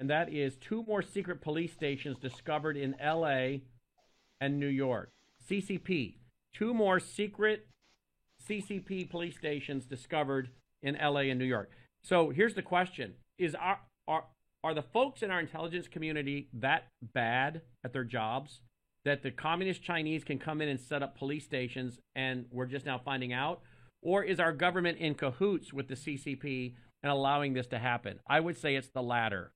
and that is two more secret police stations discovered in L.A. and New York. CCP, two more secret CCP police stations discovered in L.A. and New York. So here's the question: Is our are are the folks in our intelligence community that bad at their jobs that the communist Chinese can come in and set up police stations and we're just now finding out? Or is our government in cahoots with the CCP and allowing this to happen? I would say it's the latter.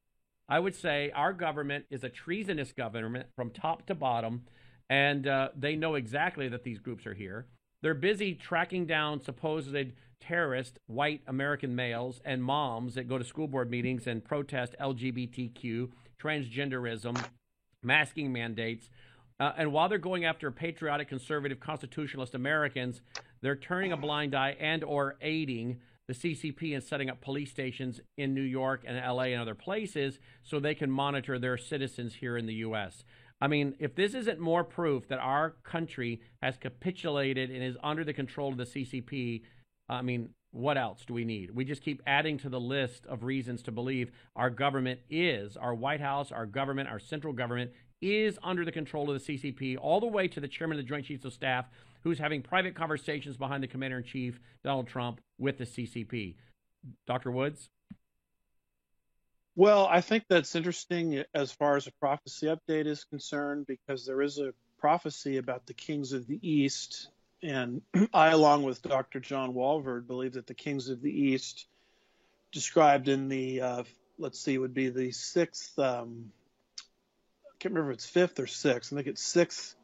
I would say our government is a treasonous government from top to bottom, and uh, they know exactly that these groups are here. They're busy tracking down supposed terrorist white American males and moms that go to school board meetings and protest LGBTQ, transgenderism, masking mandates. Uh, and while they're going after patriotic, conservative, constitutionalist Americans, they're turning a blind eye and or aiding the CCP in setting up police stations in New York and LA and other places so they can monitor their citizens here in the U.S. I mean, if this isn't more proof that our country has capitulated and is under the control of the CCP, I mean, what else do we need? We just keep adding to the list of reasons to believe our government is, our White House, our government, our central government is under the control of the CCP, all the way to the chairman of the Joint Chiefs of Staff, who's having private conversations behind the commander in chief, Donald Trump, with the CCP. Dr. Woods? Well, I think that's interesting as far as a prophecy update is concerned, because there is a prophecy about the kings of the East and I, along with Dr. John Walvoord, believe that the kings of the East, described in the, uh, let's see, would be the sixth, um, can't remember if it's fifth or sixth. I think it's sixth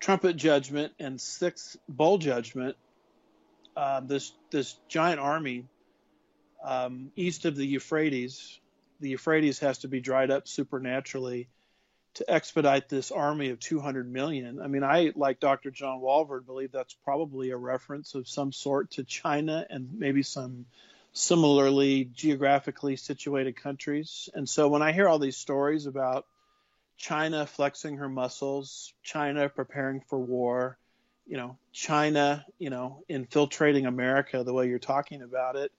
trumpet judgment and sixth bowl judgment. Uh, this this giant army um, east of the Euphrates, the Euphrates has to be dried up supernaturally to expedite this army of 200 million. I mean, I, like Dr. John Walvoord, believe that's probably a reference of some sort to China and maybe some similarly geographically situated countries. And so when I hear all these stories about China flexing her muscles, China preparing for war, you know, China, you know, infiltrating America the way you're talking about it,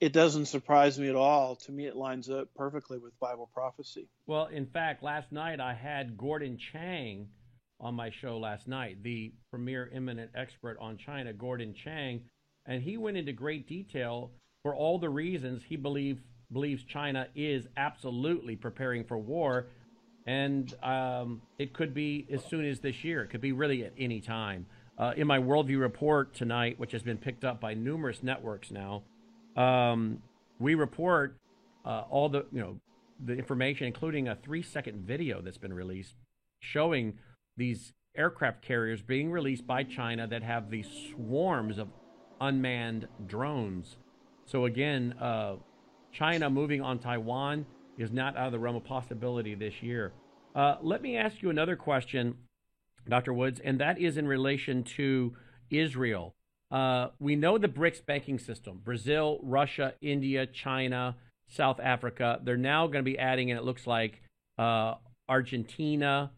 it doesn't surprise me at all. To me, it lines up perfectly with Bible prophecy. Well, in fact, last night I had Gordon Chang on my show last night, the premier eminent expert on China, Gordon Chang, and he went into great detail for all the reasons he believe, believes China is absolutely preparing for war. And um, it could be as soon as this year. It could be really at any time. Uh, in my Worldview report tonight, which has been picked up by numerous networks now, um, we report uh, all the you know the information, including a three-second video that's been released showing these aircraft carriers being released by China that have these swarms of unmanned drones. So again, uh, China moving on Taiwan is not out of the realm of possibility this year. Uh, let me ask you another question, Dr. Woods, and that is in relation to Israel. Uh, we know the BRICS banking system Brazil, Russia, India, China, South Africa. They're now going to be adding and it looks like, uh, Argentina.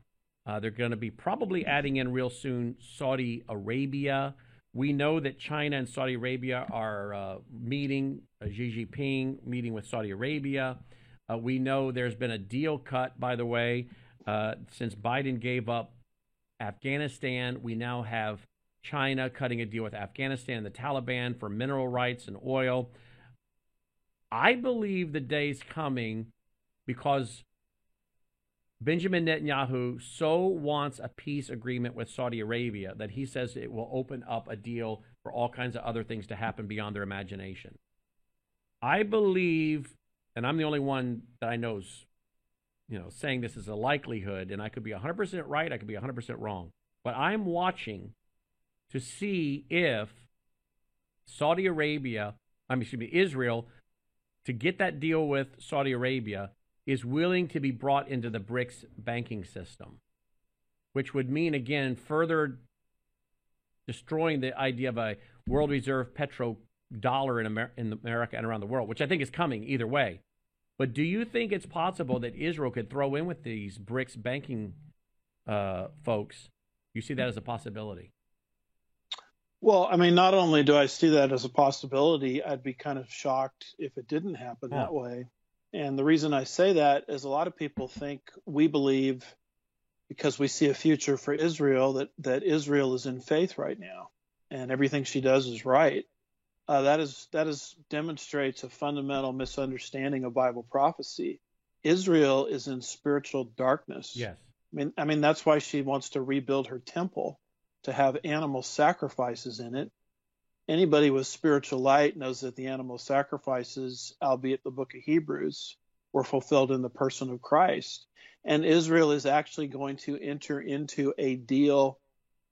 Uh, they're going to be probably adding in real soon Saudi Arabia. We know that China and Saudi Arabia are uh, meeting, uh, Xi Jinping meeting with Saudi Arabia. Uh, we know there's been a deal cut, by the way, since Biden gave up Afghanistan. We now have China cutting a deal with Afghanistan and the Taliban for mineral rights and oil. I believe the day's coming because Benjamin Netanyahu so wants a peace agreement with Saudi Arabia that he says it will open up a deal for all kinds of other things to happen beyond their imagination. I believe, and I'm the only one that I know's, you know, saying this is a likelihood, and I could be 100% right, I could be 100% wrong, but I'm watching to see if Saudi Arabia, I mean, excuse me, Israel, to get that deal with Saudi Arabia, is willing to be brought into the BRICS banking system, which would mean, again, further destroying the idea of a world reserve petro dollar in, in America and around the world, which I think is coming either way. But do you think it's possible that Israel could throw in with these BRICS banking uh, folks? You see that as a possibility? Well, I mean, not only do I see that as a possibility, I'd be kind of shocked if it didn't happen that way. And the reason I say that is a lot of people think we believe because we see a future for Israel that, that Israel is in faith right now and everything she does is right. Uh, that is that is demonstrates a fundamental misunderstanding of Bible prophecy. Israel is in spiritual darkness. Yes. I mean I mean that's why she wants to rebuild her temple to have animal sacrifices in it. Anybody with spiritual light knows that the animal sacrifices, albeit the book of Hebrews, were fulfilled in the person of Christ. And Israel is actually going to enter into a deal,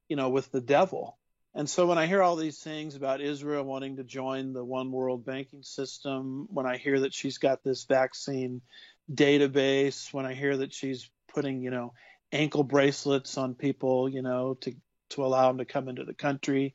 you know, with the devil and so when I hear all these things about Israel wanting to join the one world banking system, when I hear that she's got this vaccine database, when I hear that she's putting, you know, ankle bracelets on people, you know, to to allow them to come into the country,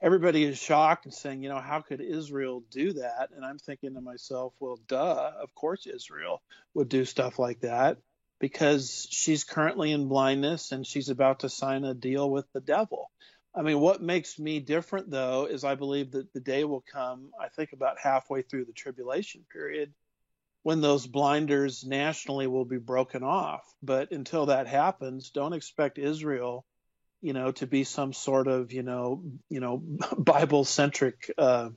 everybody is shocked and saying, you know, how could Israel do that? And I'm thinking to myself, well, duh, of course Israel would do stuff like that because she's currently in blindness and she's about to sign a deal with the devil. I mean, what makes me different though is I believe that the day will come, I think about halfway through the tribulation period, when those blinders nationally will be broken off. But until that happens, don't expect Israel, you know, to be some sort of, you know, you know, Bible centric uh,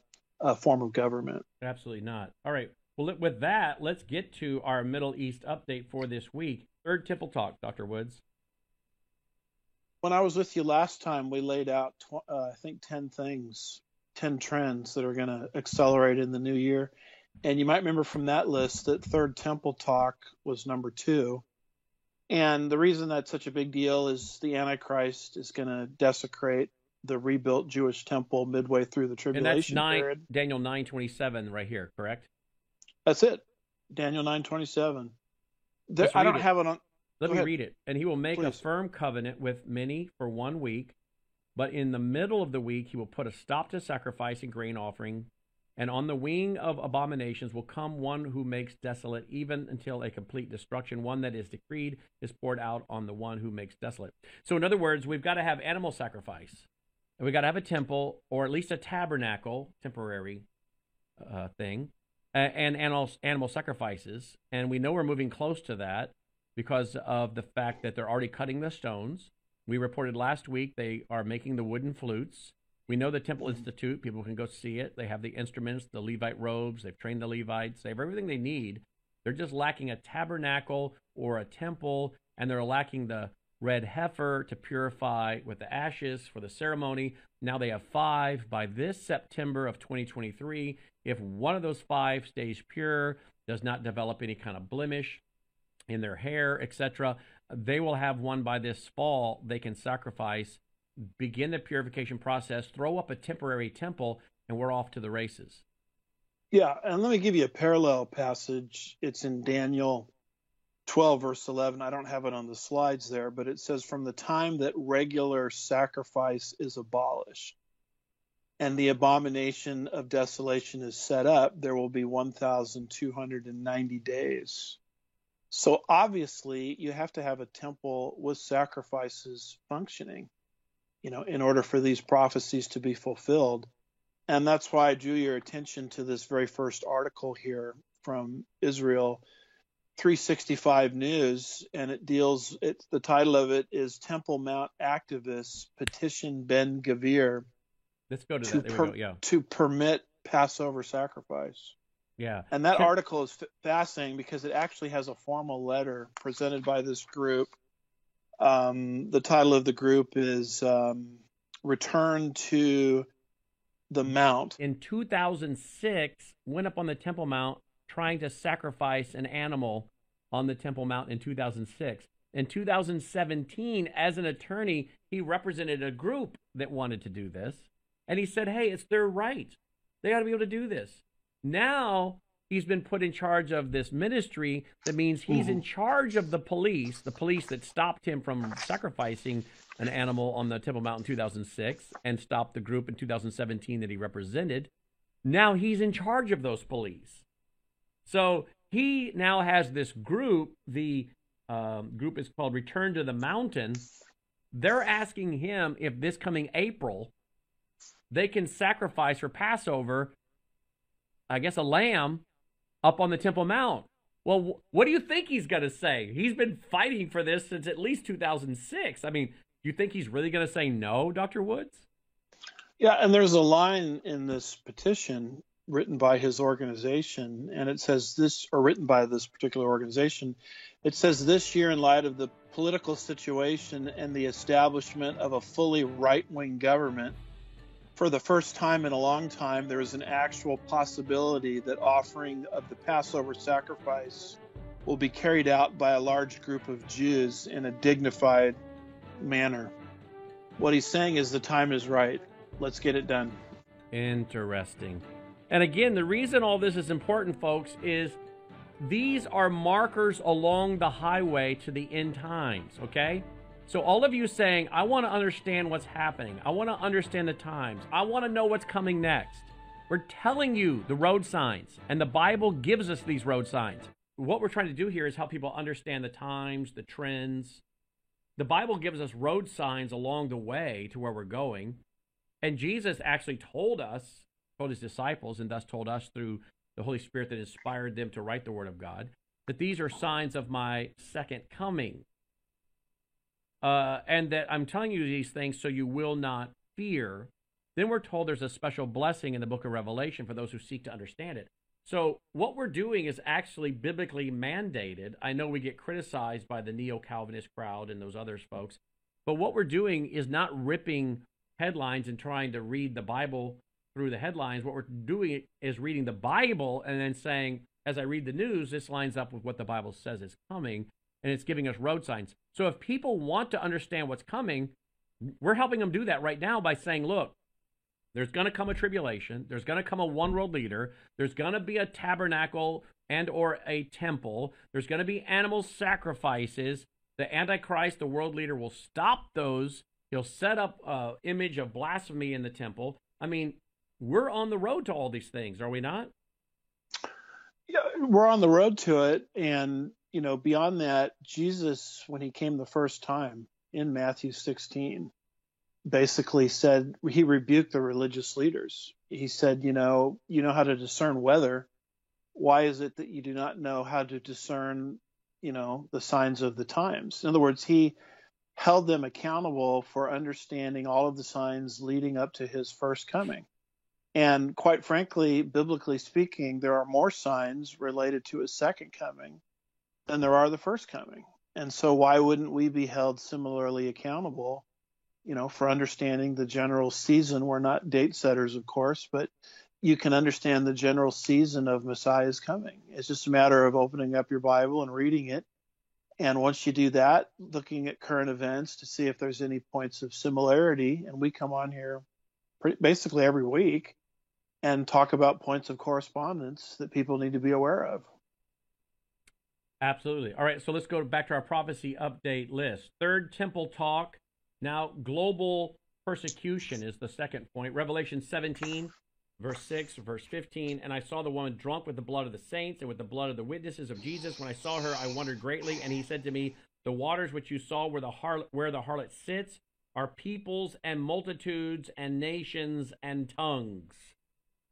uh, form of government. Absolutely not. All right. Well, with that, let's get to our Middle East update for this week. Third Temple Talk, Dr. Woods when I was with you last time, we laid out, tw- uh, I think, 10 things, 10 trends that are going to accelerate in the new year. And you might remember from that list that Third Temple Talk was number two. And the reason that's such a big deal is the Antichrist is going to desecrate the rebuilt Jewish temple midway through the tribulation and that's nine, period. Daniel 9:27 right here, correct? That's it. Daniel 9:27. I don't it. have it on let Go me ahead. read it. And he will make Please. a firm covenant with many for one week, but in the middle of the week he will put a stop to sacrifice and grain offering. And on the wing of abominations will come one who makes desolate, even until a complete destruction. One that is decreed is poured out on the one who makes desolate. So, in other words, we've got to have animal sacrifice, and we've got to have a temple, or at least a tabernacle, temporary uh, thing, and animal, animal sacrifices. And we know we're moving close to that because of the fact that they're already cutting the stones. We reported last week they are making the wooden flutes. We know the Temple mm-hmm. Institute, people can go see it. They have the instruments, the Levite robes, they've trained the Levites, they have everything they need. They're just lacking a tabernacle or a temple, and they're lacking the red heifer to purify with the ashes for the ceremony. Now they have five. By this September of 2023, if one of those five stays pure, does not develop any kind of blemish, in their hair, etc. They will have one by this fall they can sacrifice, begin the purification process, throw up a temporary temple, and we're off to the races. Yeah, and let me give you a parallel passage. It's in Daniel 12, verse 11. I don't have it on the slides there, but it says, From the time that regular sacrifice is abolished and the abomination of desolation is set up, there will be 1,290 days. So obviously, you have to have a temple with sacrifices functioning, you know, in order for these prophecies to be fulfilled. And that's why I drew your attention to this very first article here from Israel 365 News, and it deals. It, the title of it is "Temple Mount Activists Petition Ben Gvir Let's go to, to, that. Per- go. Yeah. to permit Passover sacrifice." Yeah. And that article is fascinating because it actually has a formal letter presented by this group. Um, the title of the group is um, Return to the Mount. In 2006, went up on the Temple Mount trying to sacrifice an animal on the Temple Mount in 2006. In 2017, as an attorney, he represented a group that wanted to do this. And he said, hey, it's their right. They ought to be able to do this. Now he's been put in charge of this ministry. That means he's mm-hmm. in charge of the police, the police that stopped him from sacrificing an animal on the Temple Mount in 2006 and stopped the group in 2017 that he represented. Now he's in charge of those police. So he now has this group. The um, group is called Return to the Mountain. They're asking him if this coming April they can sacrifice for Passover I guess, a lamb up on the Temple Mount. Well, what do you think he's going to say? He's been fighting for this since at least 2006. I mean, you think he's really going to say no, Dr. Woods? Yeah, and there's a line in this petition written by his organization, and it says this, or written by this particular organization, it says this year, in light of the political situation and the establishment of a fully right wing government, for the first time in a long time, there is an actual possibility that offering of the Passover sacrifice will be carried out by a large group of Jews in a dignified manner. What he's saying is the time is right. Let's get it done. Interesting. And again, the reason all this is important, folks, is these are markers along the highway to the end times, okay? So, all of you saying, I want to understand what's happening. I want to understand the times. I want to know what's coming next. We're telling you the road signs, and the Bible gives us these road signs. What we're trying to do here is help people understand the times, the trends. The Bible gives us road signs along the way to where we're going. And Jesus actually told us told his disciples, and thus told us through the Holy Spirit that inspired them to write the Word of God, that these are signs of my second coming. Uh, and that I'm telling you these things so you will not fear. Then we're told there's a special blessing in the book of Revelation for those who seek to understand it. So, what we're doing is actually biblically mandated. I know we get criticized by the neo Calvinist crowd and those others folks, but what we're doing is not ripping headlines and trying to read the Bible through the headlines. What we're doing is reading the Bible and then saying, as I read the news, this lines up with what the Bible says is coming, and it's giving us road signs. So if people want to understand what's coming, we're helping them do that right now by saying, look, there's going to come a tribulation. There's going to come a one world leader. There's going to be a tabernacle and or a temple. There's going to be animal sacrifices. The Antichrist, the world leader, will stop those. He'll set up an image of blasphemy in the temple. I mean, we're on the road to all these things, are we not? Yeah, we're on the road to it. And, you know, beyond that, Jesus, when he came the first time in Matthew 16, basically said, he rebuked the religious leaders. He said, you know, you know how to discern weather. Why is it that you do not know how to discern, you know, the signs of the times? In other words, he held them accountable for understanding all of the signs leading up to his first coming. And quite frankly, biblically speaking, there are more signs related to his second coming than there are the first coming. And so why wouldn't we be held similarly accountable, you know, for understanding the general season? We're not date setters, of course, but you can understand the general season of Messiah's coming. It's just a matter of opening up your Bible and reading it. And once you do that, looking at current events to see if there's any points of similarity, and we come on here pretty, basically every week and talk about points of correspondence that people need to be aware of. Absolutely. All right, so let's go back to our prophecy update list. Third temple talk. Now, global persecution is the second point. Revelation 17, verse 6, verse 15. And I saw the woman drunk with the blood of the saints and with the blood of the witnesses of Jesus. When I saw her, I wondered greatly. And he said to me, The waters which you saw where the harlot, where the harlot sits are peoples and multitudes and nations and tongues.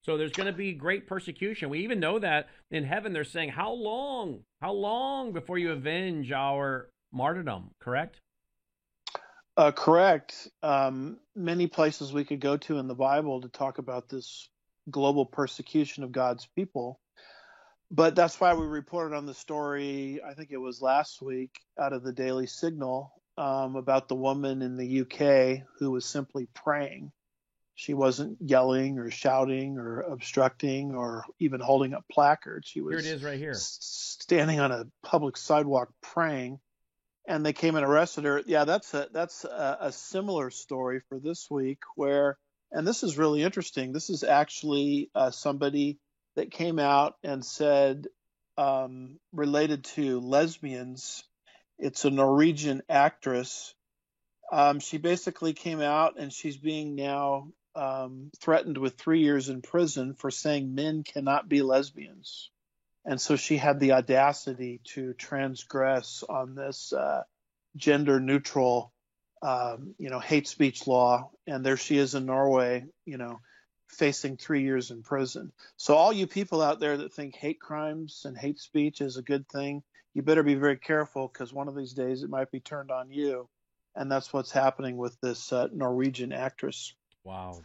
So there's going to be great persecution. We even know that in heaven they're saying, How long? How long before you avenge our martyrdom? Correct? Uh, correct. Um, many places we could go to in the Bible to talk about this global persecution of God's people. But that's why we reported on the story, I think it was last week, out of the Daily Signal um, about the woman in the UK who was simply praying she wasn't yelling or shouting or obstructing or even holding up placards. She was here. It is right here, standing on a public sidewalk praying, and they came and arrested her. Yeah, that's a that's a, a similar story for this week where, and this is really interesting. This is actually uh, somebody that came out and said um, related to lesbians. It's a Norwegian actress um, she basically came out and she's being now um, threatened with three years in prison for saying men cannot be lesbians. And so she had the audacity to transgress on this uh, gender neutral, um, you know, hate speech law. And there she is in Norway, you know, facing three years in prison. So, all you people out there that think hate crimes and hate speech is a good thing, you better be very careful because one of these days it might be turned on you. And that's what's happening with this uh, Norwegian actress. Wow.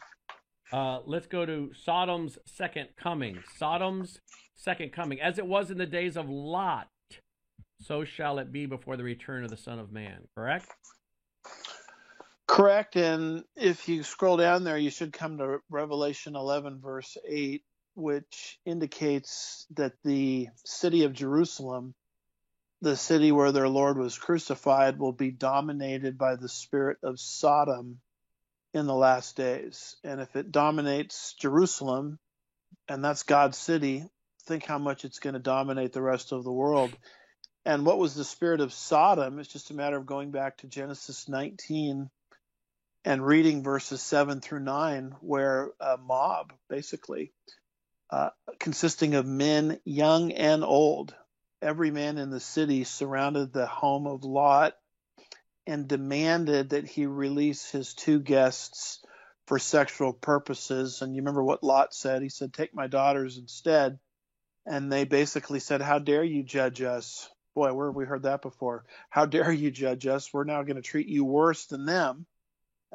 Uh, let's go to Sodom's second coming. Sodom's second coming. As it was in the days of Lot, so shall it be before the return of the Son of Man. Correct? Correct. And if you scroll down there, you should come to Revelation 11, verse 8, which indicates that the city of Jerusalem, the city where their Lord was crucified, will be dominated by the spirit of Sodom in the last days. And if it dominates Jerusalem, and that's God's city, think how much it's going to dominate the rest of the world. And what was the spirit of Sodom? It's just a matter of going back to Genesis 19 and reading verses 7 through 9, where a mob, basically, uh, consisting of men, young and old, every man in the city surrounded the home of Lot and demanded that he release his two guests for sexual purposes. And you remember what Lot said? He said, Take my daughters instead. And they basically said, How dare you judge us? Boy, where have we heard that before? How dare you judge us? We're now going to treat you worse than them.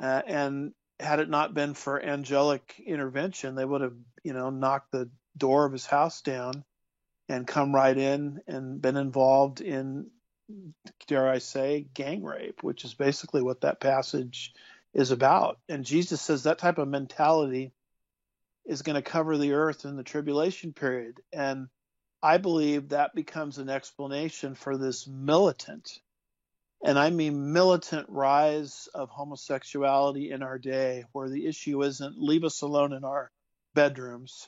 Uh, and had it not been for angelic intervention, they would have, you know, knocked the door of his house down and come right in and been involved in, dare I say, gang rape, which is basically what that passage is about. And Jesus says that type of mentality is going to cover the earth in the tribulation period. And I believe that becomes an explanation for this militant and I mean militant rise of homosexuality in our day, where the issue isn't leave us alone in our bedrooms.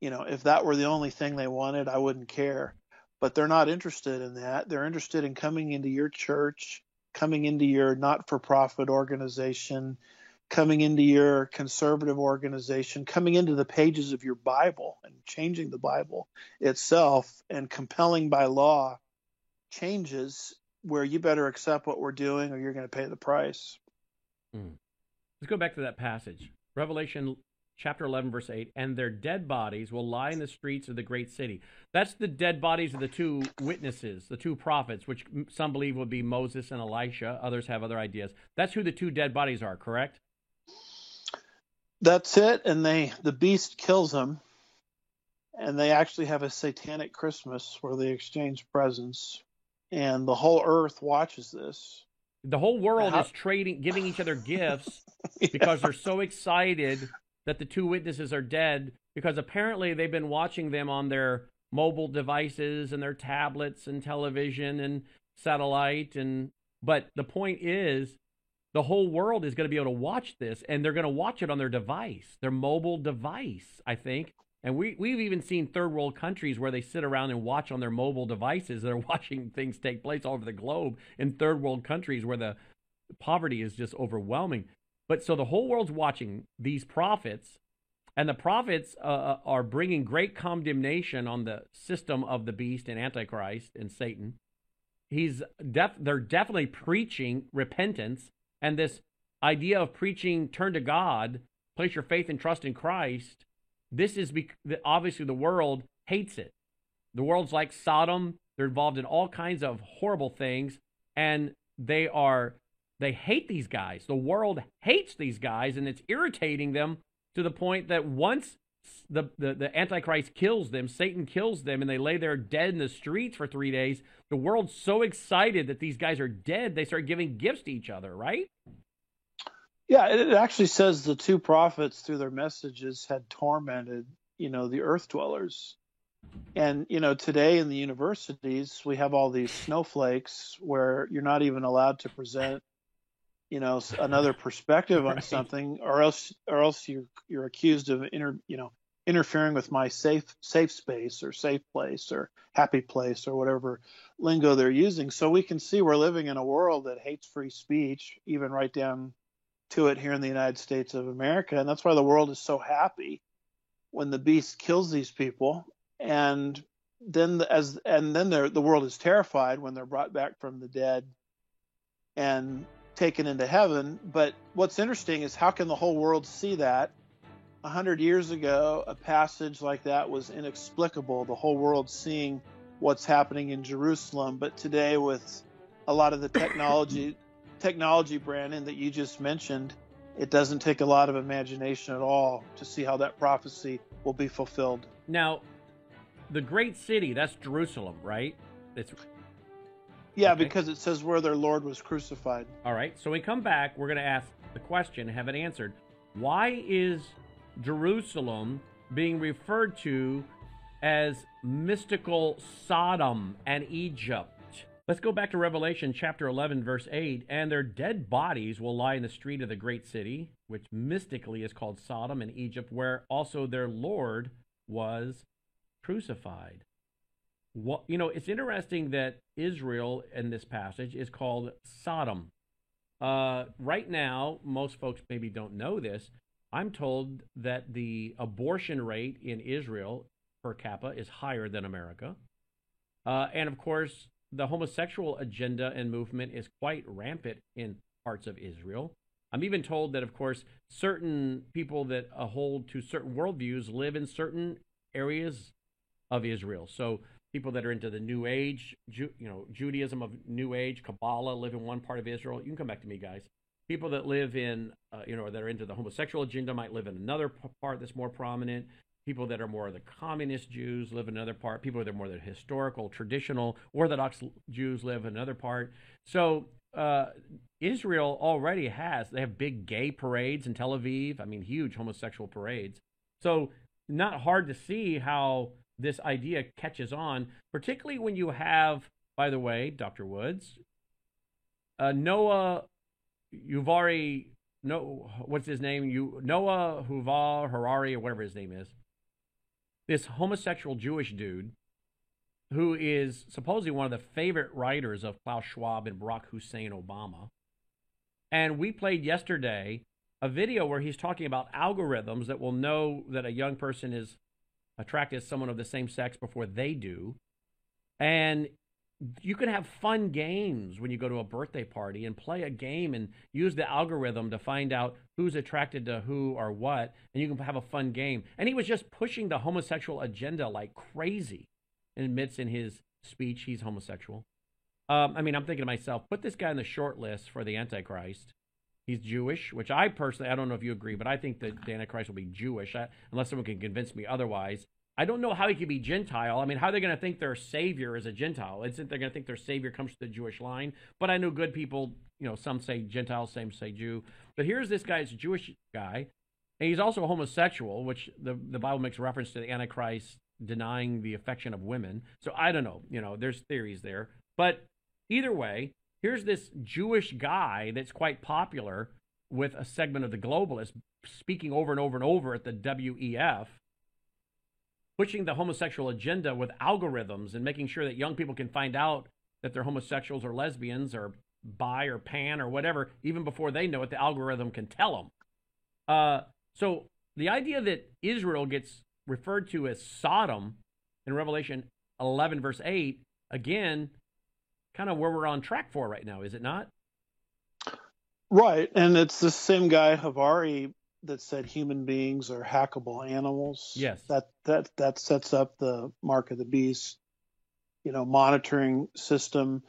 You know, if that were the only thing they wanted, I wouldn't care. But they're not interested in that. They're interested in coming into your church, coming into your not for profit organization, coming into your conservative organization, coming into the pages of your Bible and changing the Bible itself and compelling by law changes where you better accept what we're doing or you're going to pay the price. Mm. Let's go back to that passage. Revelation chapter 11 verse 8 and their dead bodies will lie in the streets of the great city. That's the dead bodies of the two witnesses the two prophets which some believe would be moses and elisha. Others have other ideas. That's who the two dead bodies are correct? That's it and they the beast kills them and they actually have a satanic christmas where they exchange presents. And the whole earth watches this. The whole world How- is trading, giving each other gifts yeah. because they're so excited that the two witnesses are dead. Because apparently they've been watching them on their mobile devices and their tablets and television and satellite and. But the point is, the whole world is going to be able to watch this, and they're going to watch it on their device, their mobile device. I think and we, we've even seen third world countries where they sit around and watch on their mobile devices. They're watching things take place all over the globe in third world countries where the poverty is just overwhelming. But so the whole world's watching these prophets, and the prophets uh, uh, are bringing great condemnation on the system of the beast and Antichrist and Satan. He's def- they're definitely preaching repentance and this idea of preaching turn to God, place your faith and trust in Christ this is obviously the world hates it. The world's like Sodom. They're involved in all kinds of horrible things, and they are they hate these guys. The world hates these guys, and it's irritating them to the point that once the, the, the Antichrist kills them, Satan kills them, and they lay there dead in the streets for three days, the world's so excited that these guys are dead, they start giving gifts to each other, right? Yeah, it actually says the two prophets through their messages had tormented, you know, the earth dwellers. And, you know, today in the universities, we have all these snowflakes where you're not even allowed to present, you know, another perspective on right. something or else or else you're you're accused of inter, you know, interfering with my safe safe space or safe place or happy place or whatever lingo they're using. So we can see we're living in a world that hates free speech, even right down to it here in the United States of America, and that's why the world is so happy when the beast kills these people, and then the, as and then the world is terrified when they're brought back from the dead and taken into heaven. But what's interesting is how can the whole world see that a hundred years ago, a passage like that was inexplicable. The whole world seeing what's happening in Jerusalem, but today with a lot of the technology, technology, Brandon, that you just mentioned, it doesn't take a lot of imagination at all to see how that prophecy will be fulfilled. Now, the great city, that's Jerusalem, right? It's Yeah, okay. because it says where their Lord was crucified. All right. So we come back, we're going to ask the question, have it answered. Why is Jerusalem being referred to as mystical Sodom and Egypt? Let's go back to Revelation chapter 11, verse 8. And their dead bodies will lie in the street of the great city, which mystically is called Sodom and Egypt, where also their Lord was crucified. What, you know, it's interesting that Israel in this passage is called Sodom. Uh, right now, most folks maybe don't know this. I'm told that the abortion rate in Israel per capita is higher than America. Uh, and of course, the homosexual agenda and movement is quite rampant in parts of Israel. I'm even told that, of course, certain people that hold to certain worldviews live in certain areas of Israel. So people that are into the New Age, Ju- you know, Judaism of New Age, Kabbalah live in one part of Israel. You can come back to me, guys. People that live in, uh, you know, that are into the homosexual agenda might live in another part that's more prominent. People that are more of the communist Jews live in another part. People that are more the historical, traditional, Orthodox Jews live in another part. So uh, Israel already has, they have big gay parades in Tel Aviv. I mean, huge homosexual parades. So not hard to see how this idea catches on, particularly when you have, by the way, Dr. Woods, uh, Noah Uvari, no, what's his name? You Noah Huvar Harari or whatever his name is this homosexual Jewish dude who is supposedly one of the favorite writers of Klaus Schwab and Barack Hussein Obama. And we played yesterday a video where he's talking about algorithms that will know that a young person is attracted to someone of the same sex before they do. And you can have fun games when you go to a birthday party and play a game and use the algorithm to find out who's attracted to who or what, and you can have a fun game. And he was just pushing the homosexual agenda like crazy and admits in his speech he's homosexual. Um, I mean, I'm thinking to myself, put this guy on the short list for the Antichrist. He's Jewish, which I personally, I don't know if you agree, but I think that the Antichrist will be Jewish, I, unless someone can convince me otherwise. I don't know how he could be Gentile. I mean, how are they going to think their savior is a Gentile? Isn't they're going to think their savior comes from the Jewish line? But I know good people, you know, some say Gentile, some say Jew. But here's this guy's Jewish guy, and he's also a homosexual, which the the Bible makes reference to the Antichrist denying the affection of women. So I don't know, you know, there's theories there. But either way, here's this Jewish guy that's quite popular with a segment of the globalists speaking over and over and over at the WEF pushing the homosexual agenda with algorithms and making sure that young people can find out that they're homosexuals or lesbians or bi or pan or whatever, even before they know it, the algorithm can tell them. Uh, so the idea that Israel gets referred to as Sodom in Revelation 11, verse 8, again, kind of where we're on track for right now, is it not? Right. And it's the same guy, Havari that said human beings are hackable animals. Yes. That that that sets up the mark of the beast, you know, monitoring system.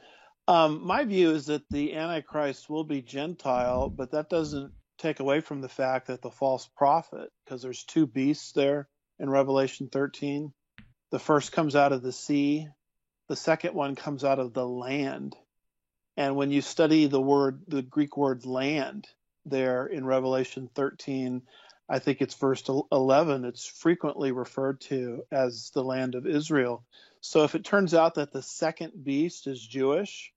Um, my view is that the Antichrist will be Gentile, but that doesn't take away from the fact that the false prophet, because there's two beasts there in Revelation 13. The first comes out of the sea, the second one comes out of the land. And when you study the word, the Greek word land, there in Revelation 13. I think it's verse 11. It's frequently referred to as the land of Israel. So if it turns out that the second beast is Jewish,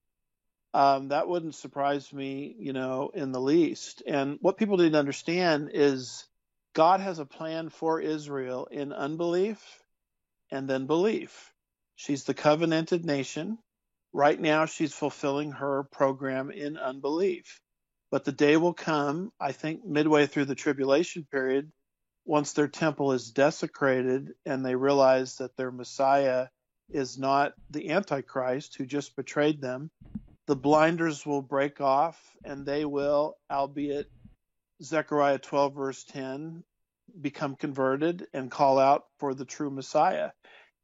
um, that wouldn't surprise me, you know, in the least. And what people to understand is God has a plan for Israel in unbelief and then belief. She's the covenanted nation. Right now, she's fulfilling her program in unbelief. But the day will come, I think, midway through the tribulation period, once their temple is desecrated and they realize that their Messiah is not the Antichrist who just betrayed them, the blinders will break off and they will, albeit Zechariah 12, verse 10, become converted and call out for the true Messiah.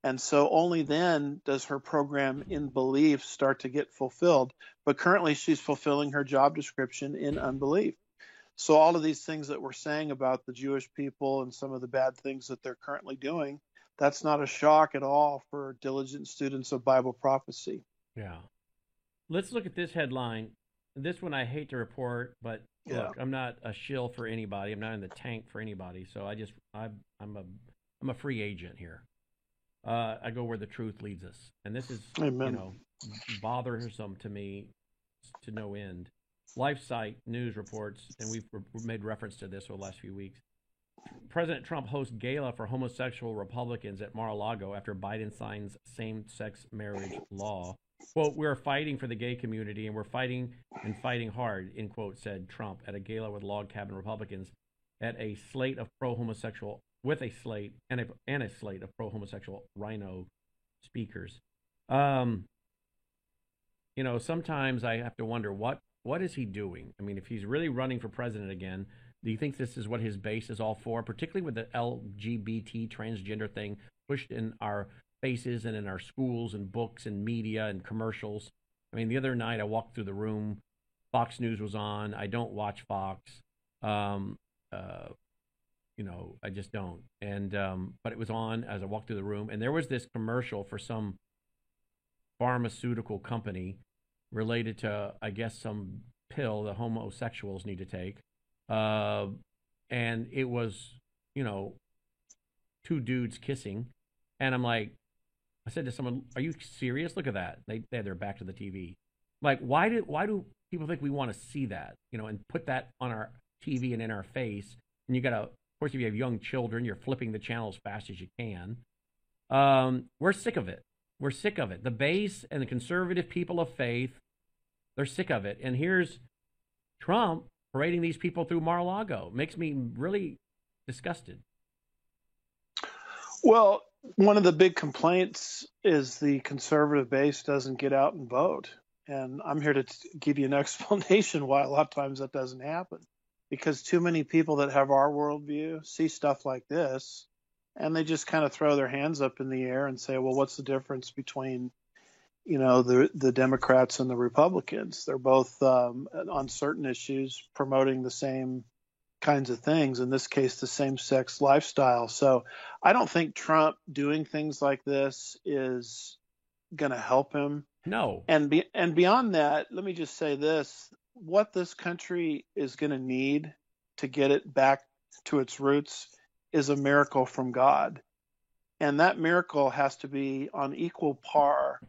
And so only then does her program in belief start to get fulfilled. But currently, she's fulfilling her job description in unbelief. So, all of these things that we're saying about the Jewish people and some of the bad things that they're currently doing, that's not a shock at all for diligent students of Bible prophecy. Yeah. Let's look at this headline. This one I hate to report, but yeah. look, I'm not a shill for anybody. I'm not in the tank for anybody. So I just I, I'm a I'm a free agent here. Uh, I go where the truth leads us, and this is Amen. you know bothersome to me to no end. LifeSite news reports, and we've made reference to this over the last few weeks. President Trump hosts gala for homosexual Republicans at Mar-a-Lago after Biden signs same-sex marriage law. Quote, we're fighting for the gay community and we're fighting and fighting hard, in quote, said Trump at a gala with log cabin Republicans at a slate of pro-homosexual with a slate and a, and a slate of pro-homosexual RINO speakers. Um, you know, sometimes I have to wonder what what is he doing? I mean, if he's really running for president again, do you think this is what his base is all for? Particularly with the LGBT transgender thing pushed in our faces and in our schools and books and media and commercials. I mean, the other night I walked through the room, Fox News was on. I don't watch Fox. Um, uh, you know, I just don't. And um, but it was on as I walked through the room, and there was this commercial for some pharmaceutical company related to, I guess, some pill that homosexuals need to take. Uh, and it was, you know, two dudes kissing. And I'm like, I said to someone, "Are you serious? Look at that." They they had their back to the TV. Like, why do why do people think we want to see that? You know, and put that on our TV and in our face. And you got to, of course, if you have young children, you're flipping the channel as fast as you can. Um, we're sick of it. We're sick of it. The base and the conservative people of faith, they're sick of it. And here's Trump parading these people through Mar-a-Lago. Makes me really disgusted. Well, one of the big complaints is the conservative base doesn't get out and vote. And I'm here to give you an explanation why a lot of times that doesn't happen. Because too many people that have our worldview see stuff like this and they just kind of throw their hands up in the air and say, well, what's the difference between, you know, the the Democrats and the Republicans? They're both um, on certain issues promoting the same kinds of things. In this case, the same-sex lifestyle. So I don't think Trump doing things like this is going to help him. No. And be, and beyond that, let me just say this: what this country is going to need to get it back to its roots is a miracle from God. And that miracle has to be on equal par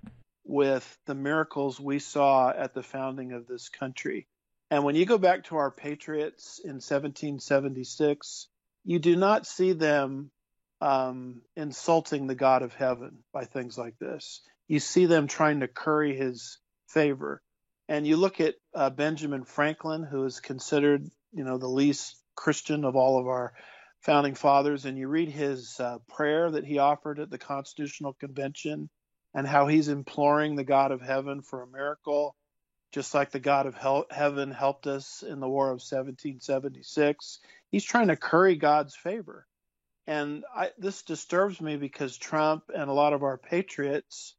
with the miracles we saw at the founding of this country. And when you go back to our patriots in 1776, you do not see them um, insulting the God of heaven by things like this. You see them trying to curry his favor. And you look at uh, Benjamin Franklin, who is considered, you know, the least Christian of all of our founding fathers, and you read his uh, prayer that he offered at the Constitutional Convention and how he's imploring the God of heaven for a miracle, just like the God of heaven helped us in the War of 1776. He's trying to curry God's favor. And I, this disturbs me because Trump and a lot of our patriots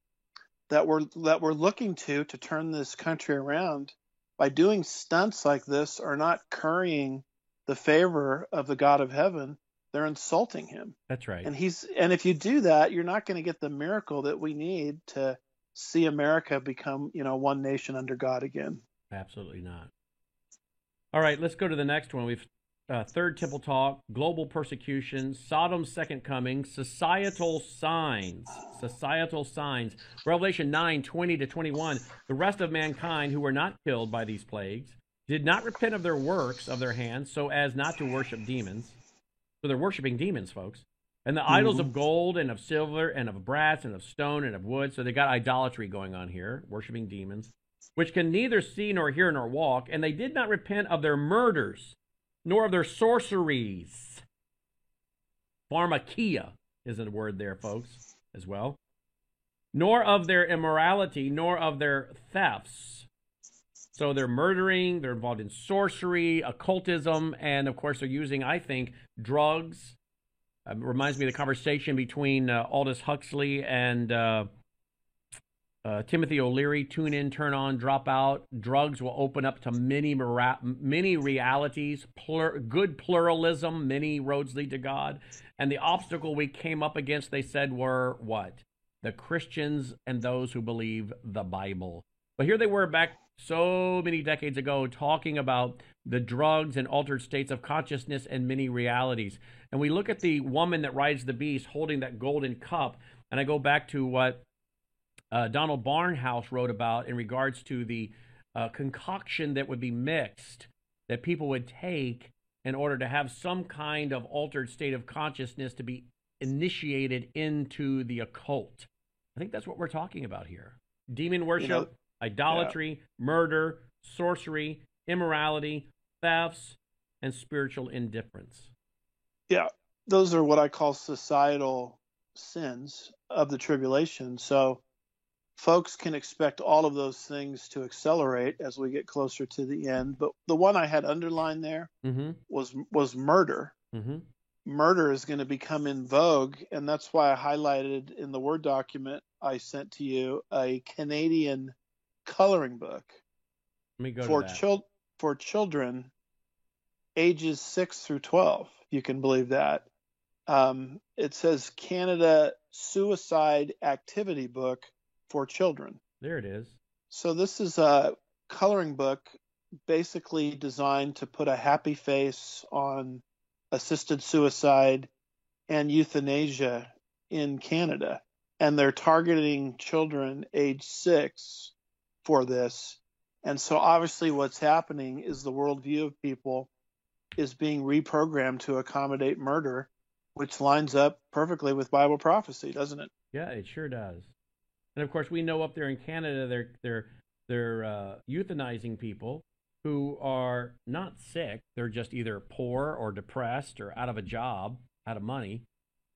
that we're that we're looking to to turn this country around by doing stunts like this are not currying the favor of the God of heaven, they're insulting him. That's right. And he's and if you do that, you're not going to get the miracle that we need to see America become, you know, one nation under God again. Absolutely not. All right, let's go to the next one. We've uh, third temple talk, global persecution, Sodom's second coming, societal signs, societal signs. Revelation 9, 20 to 21. The rest of mankind who were not killed by these plagues did not repent of their works of their hands so as not to worship demons. So they're worshiping demons, folks. And the mm-hmm. idols of gold and of silver and of brass and of stone and of wood. So they got idolatry going on here, worshiping demons, which can neither see nor hear nor walk. And they did not repent of their murders, nor of their sorceries. Pharmakeia is a word there, folks, as well. Nor of their immorality, nor of their thefts So they're murdering, they're involved in sorcery, occultism, and of course they're using, I think, drugs. Uh, reminds me of the conversation between uh, Aldous Huxley and uh, uh, Timothy O'Leary. Tune in, turn on, drop out. Drugs will open up to many mora- many realities, plur- good pluralism. Many roads lead to God. And the obstacle we came up against, they said, were what? The Christians and those who believe the Bible. But here they were back so many decades ago talking about the drugs and altered states of consciousness and many realities. And we look at the woman that rides the beast holding that golden cup. And I go back to what uh, Donald Barnhouse wrote about in regards to the uh, concoction that would be mixed that people would take in order to have some kind of altered state of consciousness to be initiated into the occult. I think that's what we're talking about here. Demon worship, you know, idolatry, yeah. murder, sorcery, immorality, thefts, and spiritual indifference. Yeah, those are what I call societal sins of the tribulation. So folks can expect all of those things to accelerate as we get closer to the end. But the one I had underlined there mm-hmm. was was murder. Mm-hmm. Murder is going to become in vogue, and that's why I highlighted in the Word document I sent to you a Canadian coloring book for chil- for children ages six through twelve. You can believe that. Um, it says Canada Suicide Activity Book for children. There it is. So this is a coloring book basically designed to put a happy face on assisted suicide and euthanasia in Canada. And they're targeting children age six for this. And so obviously what's happening is the worldview of people is being reprogrammed to accommodate murder, which lines up perfectly with Bible prophecy, doesn't it? Yeah, it sure does. And of course, we know up there in Canada, they're they're they're uh, euthanizing people who are not sick. They're just either poor or depressed or out of a job, out of money,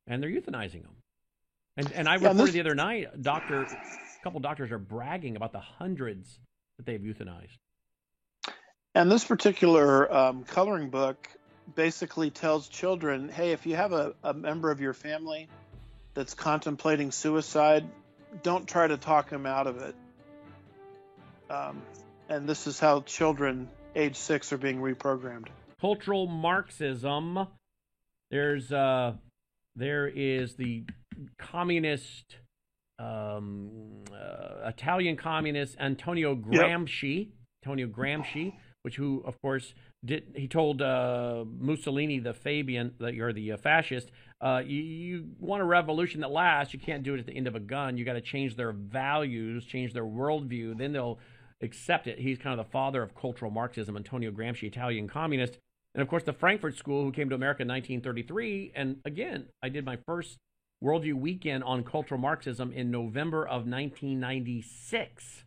and they're euthanizing them. And and I yeah, reported this... the other night, doctor, a couple doctors are bragging about the hundreds that they've euthanized. And this particular um, coloring book basically tells children, hey, if you have a, a member of your family that's contemplating suicide, don't try to talk him out of it. Um, and this is how children age six are being reprogrammed. Cultural Marxism. There's uh, there is the communist, um, uh, Italian communist Antonio Gramsci. Yep. Antonio Gramsci, which who of course did he told uh, Mussolini the Fabian that you're the uh, fascist uh, you, you, want a revolution that lasts. You can't do it at the end of a gun. You got to change their values, change their worldview. Then they'll accept it. He's kind of the father of cultural Marxism, Antonio Gramsci, Italian communist. And of course, the Frankfurt School, who came to America in 1933. And again, I did my first worldview weekend on cultural Marxism in November of 1996.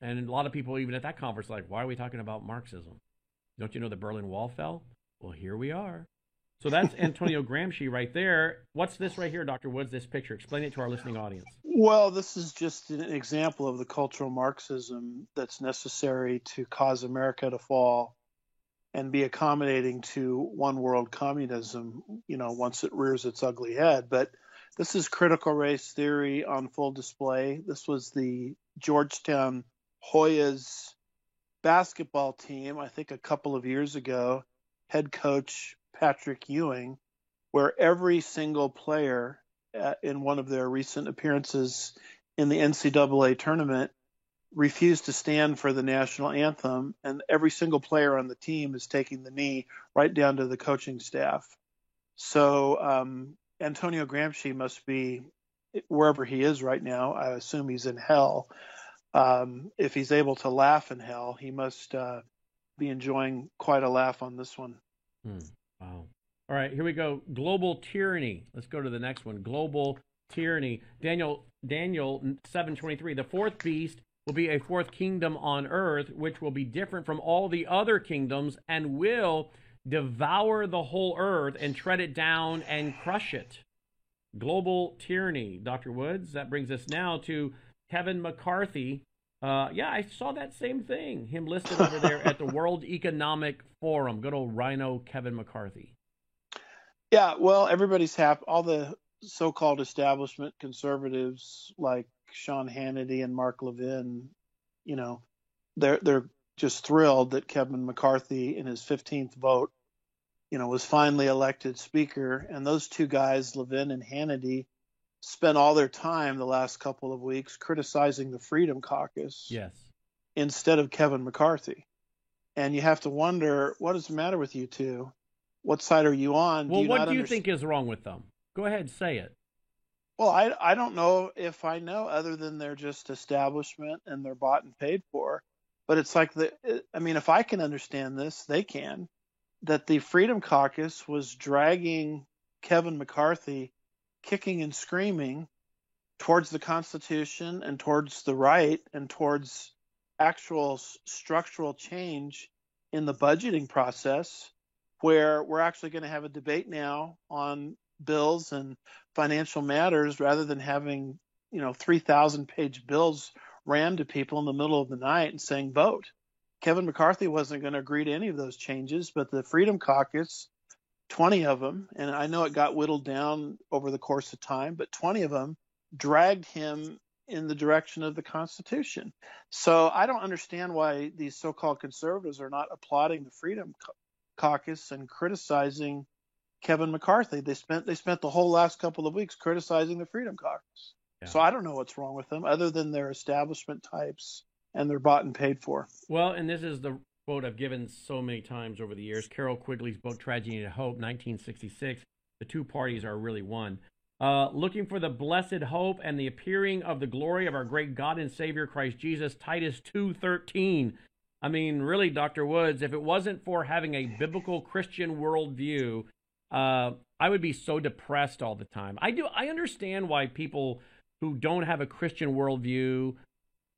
And a lot of people, even at that conference, like, why are we talking about Marxism? Don't you know the Berlin Wall fell? Well, here we are. So that's Antonio Gramsci right there. What's this right here, Dr. Woods, this picture? Explain it to our listening audience. Well, this is just an example of the cultural Marxism that's necessary to cause America to fall and be accommodating to one world communism, you know, once it rears its ugly head. But this is critical race theory on full display. This was the Georgetown Hoyas basketball team, I think a couple of years ago. Head coach Patrick Ewing, where every single player uh, in one of their recent appearances in the NCAA tournament refused to stand for the national anthem, and every single player on the team is taking the knee right down to the coaching staff. So um, Antonio Gramsci must be wherever he is right now. I assume he's in hell. Um, if he's able to laugh in hell, he must uh, be enjoying quite a laugh on this one. Hmm. Wow. All right, here we go. Global tyranny. Let's go to the next one. Global tyranny. Daniel Daniel 723. The fourth beast will be a fourth kingdom on earth which will be different from all the other kingdoms and will devour the whole earth and tread it down and crush it. Global tyranny. Dr. Woods, that brings us now to Kevin McCarthy Uh, yeah, I saw that same thing. Him listed over there at the World Economic Forum. Good old RINO Kevin McCarthy. Yeah, well, everybody's happy. All the so-called establishment conservatives like Sean Hannity and Mark Levin, you know, they're they're just thrilled that Kevin McCarthy in his 15th vote, you know, was finally elected speaker. And those two guys, Levin and Hannity, spent all their time the last couple of weeks criticizing the Freedom Caucus. Yes. Instead of Kevin McCarthy. And you have to wonder what is the matter with you two? What side are you on? Well, do you what do you understand- think is wrong with them? Go ahead, say it. Well, I I don't know if I know other than they're just establishment and they're bought and paid for. But it's like the I mean, if I can understand this, they can. That the Freedom Caucus was dragging Kevin McCarthy, kicking and screaming, towards the Constitution and towards the right and towards actual s- structural change in the budgeting process, where we're actually going to have a debate now on bills and financial matters rather than having you know 3000 page bills rammed to people in the middle of the night and saying vote. Kevin mccarthy wasn't going to agree to any of those changes but the freedom caucus 20 of them and i know it got whittled down over the course of time but 20 of them dragged him in the direction of the constitution so i don't understand why these so-called conservatives are not applauding the freedom caucus and criticizing Kevin McCarthy. They spent they spent the whole last couple of weeks criticizing the Freedom Caucus. Yeah. So I don't know what's wrong with them other than they're establishment types and they're bought and paid for. Well, and this is the quote I've given so many times over the years. Carroll Quigley's book, Tragedy and Hope, 1966. The two parties are really one. Uh, looking for the blessed hope and the appearing of the glory of our great God and Savior Christ Jesus, Titus 2.13. I mean, really, Dr. Woods, if it wasn't for having a biblical Christian worldview, uh, I would be so depressed all the time. I do. I understand why people who don't have a Christian worldview,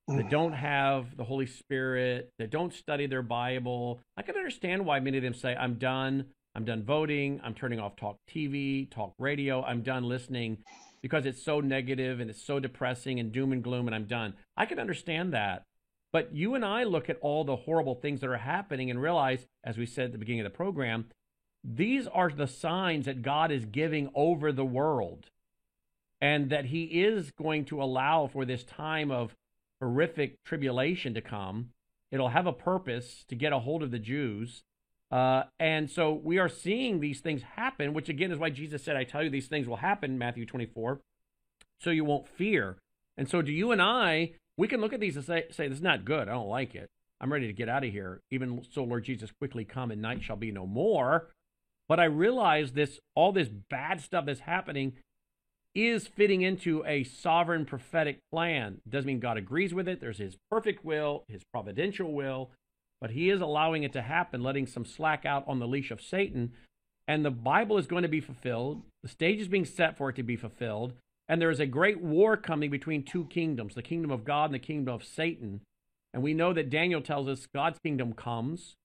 that mm. don't have the Holy Spirit, that don't study their Bible, I can understand why many of them say, "I'm done. I'm done voting. I'm turning off talk TV, talk radio. I'm done listening." Because it's so negative and it's so depressing and doom and gloom, and I'm done. I can understand that. But you and I look at all the horrible things that are happening and realize, as we said at the beginning of the program, these are the signs that God is giving over the world and that He is going to allow for this time of horrific tribulation to come. It'll have a purpose to get a hold of the Jews. Uh, and so we are seeing these things happen, which again is why Jesus said, I tell you these things will happen, Matthew 24, so you won't fear. And so do you and I, we can look at these and say, say this is not good. I don't like it. I'm ready to get out of here. Even so, Lord Jesus, quickly come and night shall be no more. But I realize this, all this bad stuff that's happening is fitting into a sovereign prophetic plan. Doesn't mean God agrees with it. There's his perfect will, his providential will, but he is allowing it to happen, letting some slack out on the leash of Satan. And the Bible is going to be fulfilled. The stage is being set for it to be fulfilled. And there is a great war coming between two kingdoms the kingdom of God and the kingdom of Satan. And we know that Daniel tells us God's kingdom comes,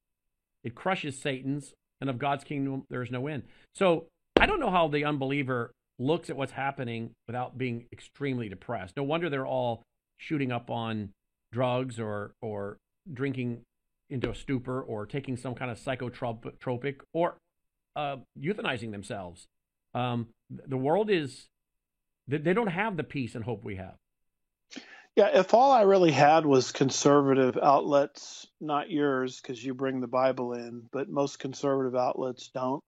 it crushes Satan's, and of God's kingdom there is no end. So I don't know how the unbeliever looks at what's happening without being extremely depressed. No wonder they're all shooting up on drugs or or drinking into a stupor or taking some kind of psychotropic or uh, euthanizing themselves. Um, the world is they they don't have the peace and hope we have. Yeah, if all I really had was conservative outlets, not yours because you bring the Bible in, but most conservative outlets don't,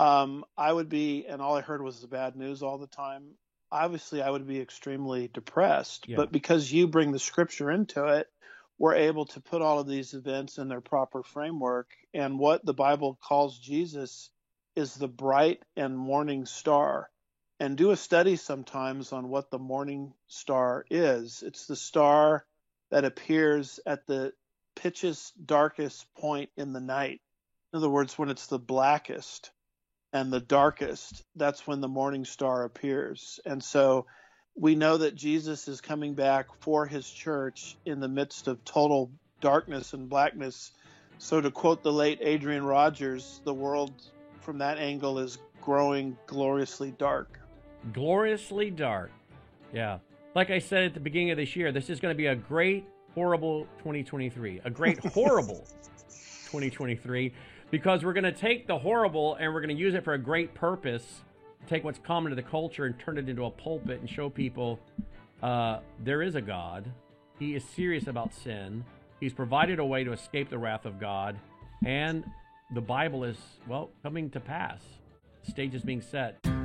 um, I would be, and all I heard was the bad news all the time. Obviously, I would be extremely depressed. Yeah. But because you bring the scripture into it, we're able to put all of these events in their proper framework. And what the Bible calls Jesus is the bright and morning star and do a study sometimes on what the morning star is. It's the star that appears at the pitchest, darkest point in the night. In other words, when it's the blackest and the darkest, that's when the morning star appears. And so we know that Jesus is coming back for his church in the midst of total darkness and blackness. So, to quote the late Adrian Rogers, the world from that angle is growing gloriously dark. gloriously dark. Yeah. Like I said at the beginning of this year, this is going to be a great horrible 2023, a great horrible 2023, because we're going to take the horrible and we're going to use it for a great purpose. Take what's common to the culture and turn it into a pulpit and show people uh, there is a God. He is serious about sin. He's provided a way to escape the wrath of God, and the Bible is well coming to pass. Stage is being set.